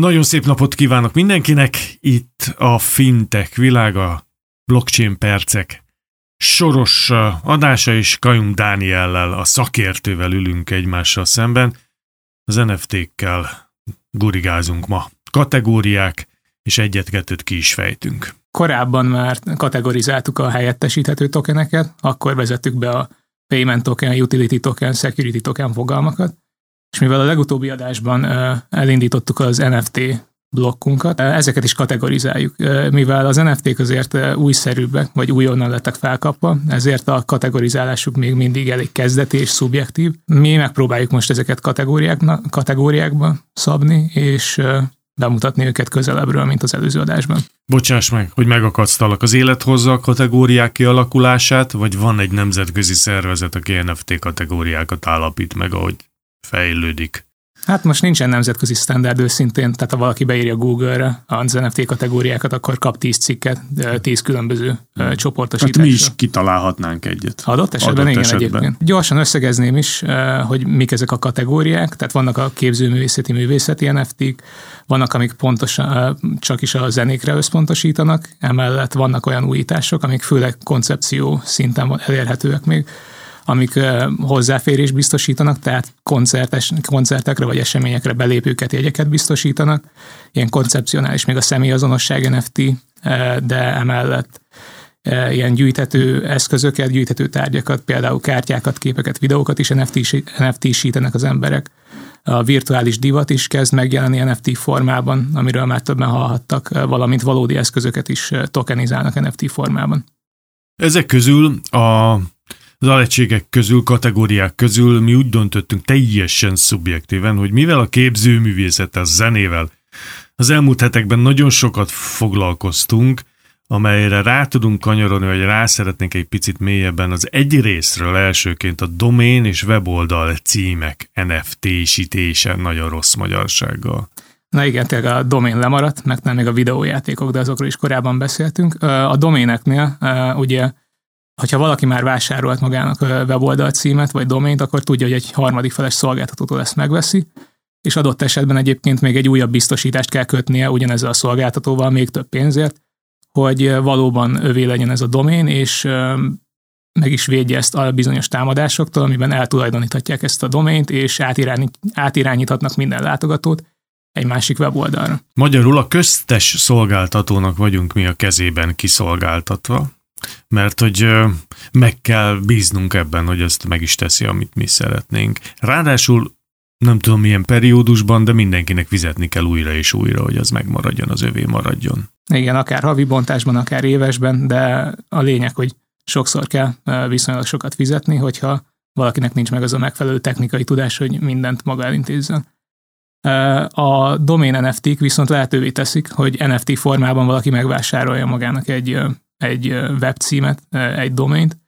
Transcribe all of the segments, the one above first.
Nagyon szép napot kívánok mindenkinek! Itt a fintech világa, blockchain percek soros adása, és Kajum Dániellel, a szakértővel ülünk egymással szemben. Az NFT-kkel gurigázunk ma. Kategóriák, és egyet-kettőt ki is fejtünk. Korábban már kategorizáltuk a helyettesíthető tokeneket, akkor vezettük be a payment token, utility token, security token fogalmakat, és mivel a legutóbbi adásban elindítottuk az NFT blokkunkat, ezeket is kategorizáljuk. Mivel az NFT-k azért újszerűbbek, vagy újonnan lettek felkapva, ezért a kategorizálásuk még mindig elég kezdeti és szubjektív. Mi megpróbáljuk most ezeket kategóriákba szabni, és bemutatni őket közelebbről, mint az előző adásban. Bocsáss meg, hogy megakasztalak. Az élet hozza a kategóriák kialakulását, vagy van egy nemzetközi szervezet, aki NFT kategóriákat állapít meg, ahogy fejlődik. Hát most nincsen nemzetközi standard őszintén, tehát ha valaki beírja Google-re az NFT kategóriákat, akkor kap 10 cikket, 10 különböző hmm. csoportosításra. Hát mi is kitalálhatnánk egyet. Adott esetben, Adott igen esetben. egyébként. Gyorsan összegezném is, hogy mik ezek a kategóriák, tehát vannak a képzőművészeti, művészeti NFT-k, vannak, amik pontosan csak is a zenékre összpontosítanak, emellett vannak olyan újítások, amik főleg koncepció szinten elérhetőek még, amik hozzáférés biztosítanak, tehát koncertes, koncertekre vagy eseményekre belépőket, jegyeket biztosítanak. Ilyen koncepcionális még a személyazonosság NFT, de emellett ilyen gyűjthető eszközöket, gyűjthető tárgyakat, például kártyákat, képeket, videókat is NFT-sítenek az emberek. A virtuális divat is kezd megjelenni NFT formában, amiről már többen hallhattak, valamint valódi eszközöket is tokenizálnak NFT formában. Ezek közül a az alegységek közül, kategóriák közül mi úgy döntöttünk teljesen szubjektíven, hogy mivel a képzőművészet, a zenével az elmúlt hetekben nagyon sokat foglalkoztunk, amelyre rá tudunk kanyarodni, vagy rá szeretnénk egy picit mélyebben az egy részről elsőként a domén és weboldal címek NFT-sítése nagyon rossz magyarsággal. Na igen, tényleg a domén lemaradt, meg nem még a videójátékok, de azokról is korábban beszéltünk. A doméneknél ugye hogyha valaki már vásárolt magának weboldal címet vagy domént, akkor tudja, hogy egy harmadik feles szolgáltatótól ezt megveszi, és adott esetben egyébként még egy újabb biztosítást kell kötnie ugyanezzel a szolgáltatóval még több pénzért, hogy valóban övé legyen ez a domén, és meg is védje ezt a bizonyos támadásoktól, amiben eltulajdoníthatják ezt a domént, és átirányíthatnak minden látogatót egy másik weboldalra. Magyarul a köztes szolgáltatónak vagyunk mi a kezében kiszolgáltatva, mert hogy meg kell bíznunk ebben, hogy ezt meg is teszi, amit mi szeretnénk. Ráadásul nem tudom milyen periódusban, de mindenkinek fizetni kell újra és újra, hogy az megmaradjon, az övé maradjon. Igen, akár havi bontásban, akár évesben, de a lényeg, hogy sokszor kell viszonylag sokat fizetni, hogyha valakinek nincs meg az a megfelelő technikai tudás, hogy mindent maga elintézzen. A domain NFT-k viszont lehetővé teszik, hogy NFT formában valaki megvásárolja magának egy egy webcímet, egy domaint.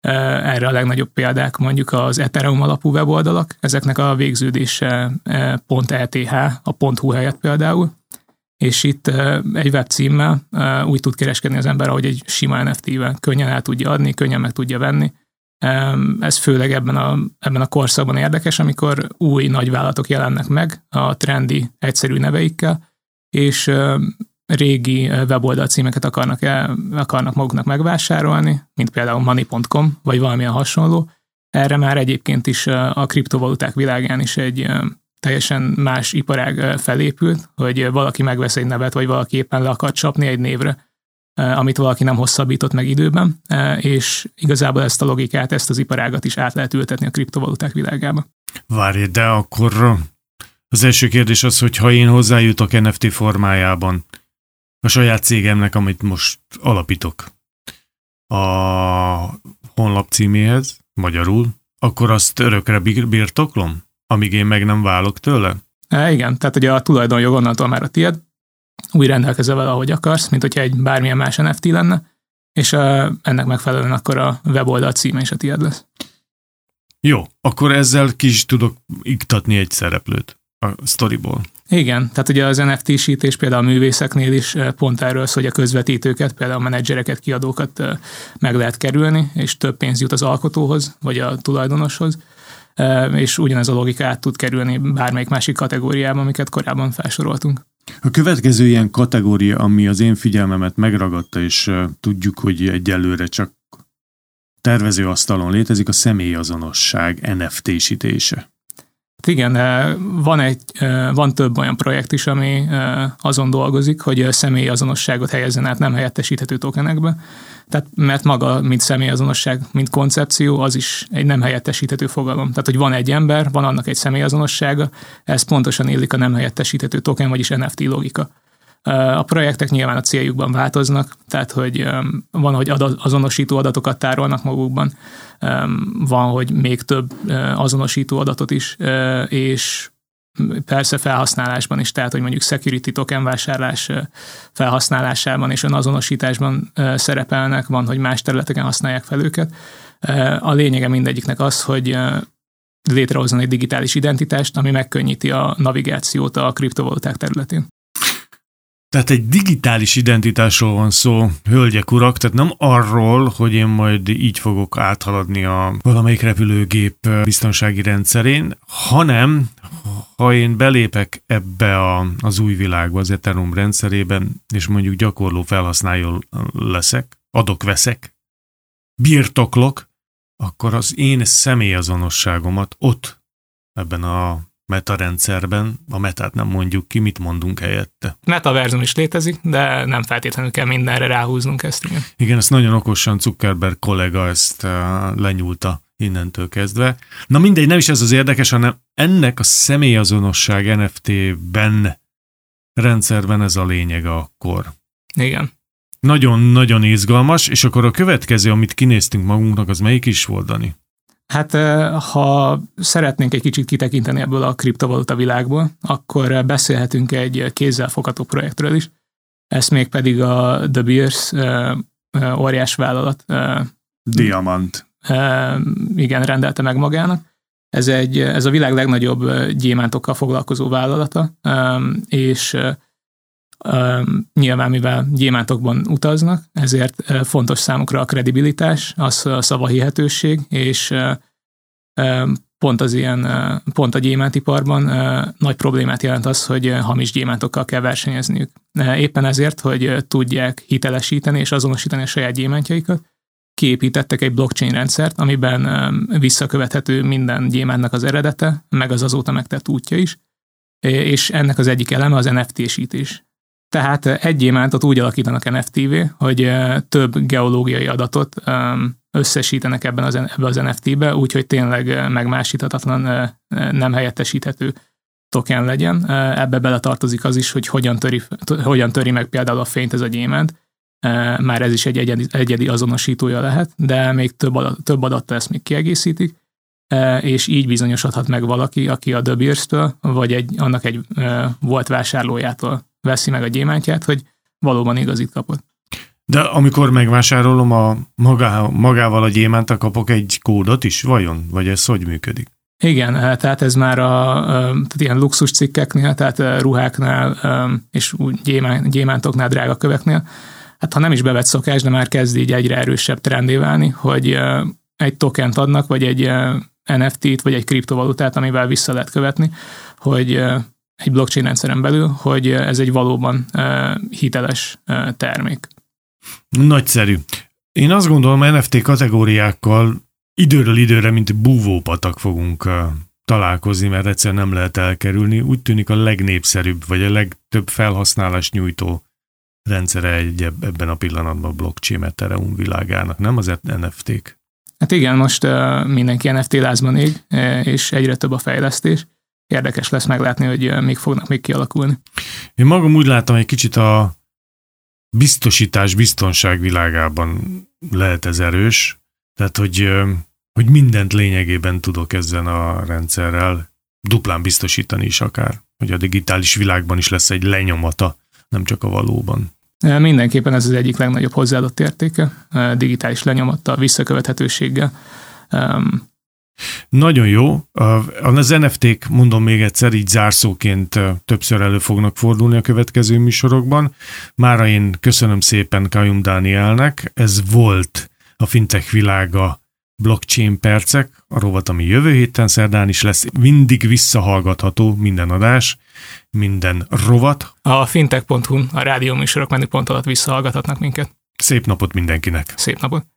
Erre a legnagyobb példák mondjuk az Ethereum alapú weboldalak, ezeknek a végződése .eth, a .hu helyett például, és itt egy webcímmel úgy tud kereskedni az ember, ahogy egy sima NFT-vel könnyen el tudja adni, könnyen meg tudja venni. Ez főleg ebben a, ebben a korszakban érdekes, amikor új nagyvállalatok jelennek meg a trendi, egyszerű neveikkel, és régi weboldal címeket akarnak, el, akarnak maguknak megvásárolni, mint például money.com, vagy valamilyen hasonló. Erre már egyébként is a kriptovaluták világán is egy teljesen más iparág felépült, hogy valaki megvesz egy nevet, vagy valaki éppen le akar csapni egy névre, amit valaki nem hosszabbított meg időben, és igazából ezt a logikát, ezt az iparágat is át lehet ültetni a kriptovaluták világába. Várj, de akkor az első kérdés az, hogy ha én hozzájutok NFT formájában, a saját cégemnek, amit most alapítok a honlap címéhez, magyarul, akkor azt örökre birtoklom, amíg én meg nem válok tőle? E, igen, tehát ugye a tulajdonjog onnantól már a tied, úgy rendelkezel vele, ahogy akarsz, mint hogyha egy bármilyen más NFT lenne, és uh, ennek megfelelően akkor a weboldal címe is a tied lesz. Jó, akkor ezzel kis tudok iktatni egy szereplőt a sztoriból. Igen, tehát ugye az NFT-sítés például a művészeknél is eh, pont erről szól, hogy a közvetítőket, például a menedzsereket, kiadókat eh, meg lehet kerülni, és több pénz jut az alkotóhoz, vagy a tulajdonoshoz, eh, és ugyanez a logika át tud kerülni bármelyik másik kategóriában, amiket korábban felsoroltunk. A következő ilyen kategória, ami az én figyelmemet megragadta, és tudjuk, hogy egyelőre csak tervezőasztalon létezik, a személyazonosság NFT-sítése. Igen, van, egy, van több olyan projekt is, ami azon dolgozik, hogy személyazonosságot helyezzen át nem helyettesíthető tokenekbe. Tehát, mert maga, mint személyazonosság, mint koncepció, az is egy nem helyettesíthető fogalom. Tehát, hogy van egy ember, van annak egy személyazonossága, ez pontosan illik a nem helyettesíthető token, vagyis NFT logika. A projektek nyilván a céljukban változnak, tehát hogy van, hogy azonosító adatokat tárolnak magukban, van, hogy még több azonosító adatot is, és persze felhasználásban is, tehát hogy mondjuk security token vásárlás felhasználásában és önazonosításban szerepelnek, van, hogy más területeken használják fel őket. A lényege mindegyiknek az, hogy létrehozzon egy digitális identitást, ami megkönnyíti a navigációt a kriptovaluták területén. Tehát egy digitális identitásról van szó, hölgyek, urak, tehát nem arról, hogy én majd így fogok áthaladni a valamelyik repülőgép biztonsági rendszerén, hanem ha én belépek ebbe a, az új világba, az Ethereum rendszerében, és mondjuk gyakorló felhasználó leszek, adok-veszek, birtoklok, akkor az én személyazonosságomat ott, ebben a metarendszerben, a metát nem mondjuk ki, mit mondunk helyette. Metaverzum is létezik, de nem feltétlenül kell mindenre ráhúznunk ezt. Igen, igen ezt nagyon okosan Zuckerberg kollega ezt uh, lenyúlta innentől kezdve. Na mindegy, nem is ez az érdekes, hanem ennek a személyazonosság NFT-ben rendszerben ez a lényege akkor. Igen. Nagyon-nagyon izgalmas, és akkor a következő, amit kinéztünk magunknak, az melyik is volt, Dani? Hát ha szeretnénk egy kicsit kitekinteni ebből a kriptovaluta világból, akkor beszélhetünk egy kézzelfogható projektről is. Ez még pedig a The Beers óriás vállalat. Diamant. Igen, rendelte meg magának. Ez, egy, ez a világ legnagyobb gyémántokkal foglalkozó vállalata, és nyilván mivel gyémántokban utaznak, ezért fontos számukra a kredibilitás, az a szavahihetőség, és pont az ilyen, pont a gyémántiparban nagy problémát jelent az, hogy hamis gyémántokkal kell versenyezniük. Éppen ezért, hogy tudják hitelesíteni és azonosítani a saját gyémántjaikat, kiépítettek egy blockchain rendszert, amiben visszakövethető minden gyémántnak az eredete, meg az azóta megtett útja is, és ennek az egyik eleme az NFT-sítés. Tehát egy gyémántot úgy alakítanak NFT-vé, hogy több geológiai adatot összesítenek ebben az, ebben az NFT-be, úgyhogy tényleg megmásíthatatlan, nem helyettesíthető token legyen. Ebbe bele tartozik az is, hogy hogyan töri, hogyan töri meg például a fényt ez a gyémánt. Már ez is egy egyedi, egyedi azonosítója lehet, de még több, adat, több adattal ezt még kiegészítik és így bizonyosodhat meg valaki, aki a Beers-től, vagy egy, annak egy volt vásárlójától veszi meg a gyémántját, hogy valóban igazit kapott. De amikor megvásárolom a magá, magával a gyémánta, kapok egy kódot is, vajon? Vagy ez hogy működik? Igen, eh, tehát ez már a, eh, tehát ilyen luxus cikkeknél, tehát eh, ruháknál és úgy gyémántoknál, drága köveknél, hát ha nem is bevett szokás, de már kezd így egyre erősebb trendé válni, hogy egy tokent adnak, vagy egy NFT-t, vagy egy kriptovalutát, amivel vissza lehet követni, hogy egy blockchain rendszeren belül, hogy ez egy valóban hiteles termék. Nagyszerű. Én azt gondolom, NFT kategóriákkal időről időre, mint búvópatak fogunk találkozni, mert egyszer nem lehet elkerülni. Úgy tűnik a legnépszerűbb, vagy a legtöbb felhasználás nyújtó rendszere egy ebben a pillanatban a blockchain Ethereum világának, nem az NFT-k? Hát igen, most mindenki NFT lázban ég, és egyre több a fejlesztés érdekes lesz meglátni, hogy még fognak még kialakulni. Én magam úgy látom, egy kicsit a biztosítás, biztonság világában lehet ez erős, tehát hogy, hogy mindent lényegében tudok ezen a rendszerrel duplán biztosítani is akár, hogy a digitális világban is lesz egy lenyomata, nem csak a valóban. Mindenképpen ez az egyik legnagyobb hozzáadott értéke, digitális lenyomata, visszakövethetőséggel. Nagyon jó. Az NFT-k, mondom még egyszer, így zárszóként többször elő fognak fordulni a következő műsorokban. Mára én köszönöm szépen Kajum Dánielnek. Ez volt a fintech világa blockchain percek, a rovat, ami jövő héten szerdán is lesz, mindig visszahallgatható minden adás, minden rovat. A fintech.hu, a rádióműsorok menüpont alatt visszahallgathatnak minket. Szép napot mindenkinek! Szép napot!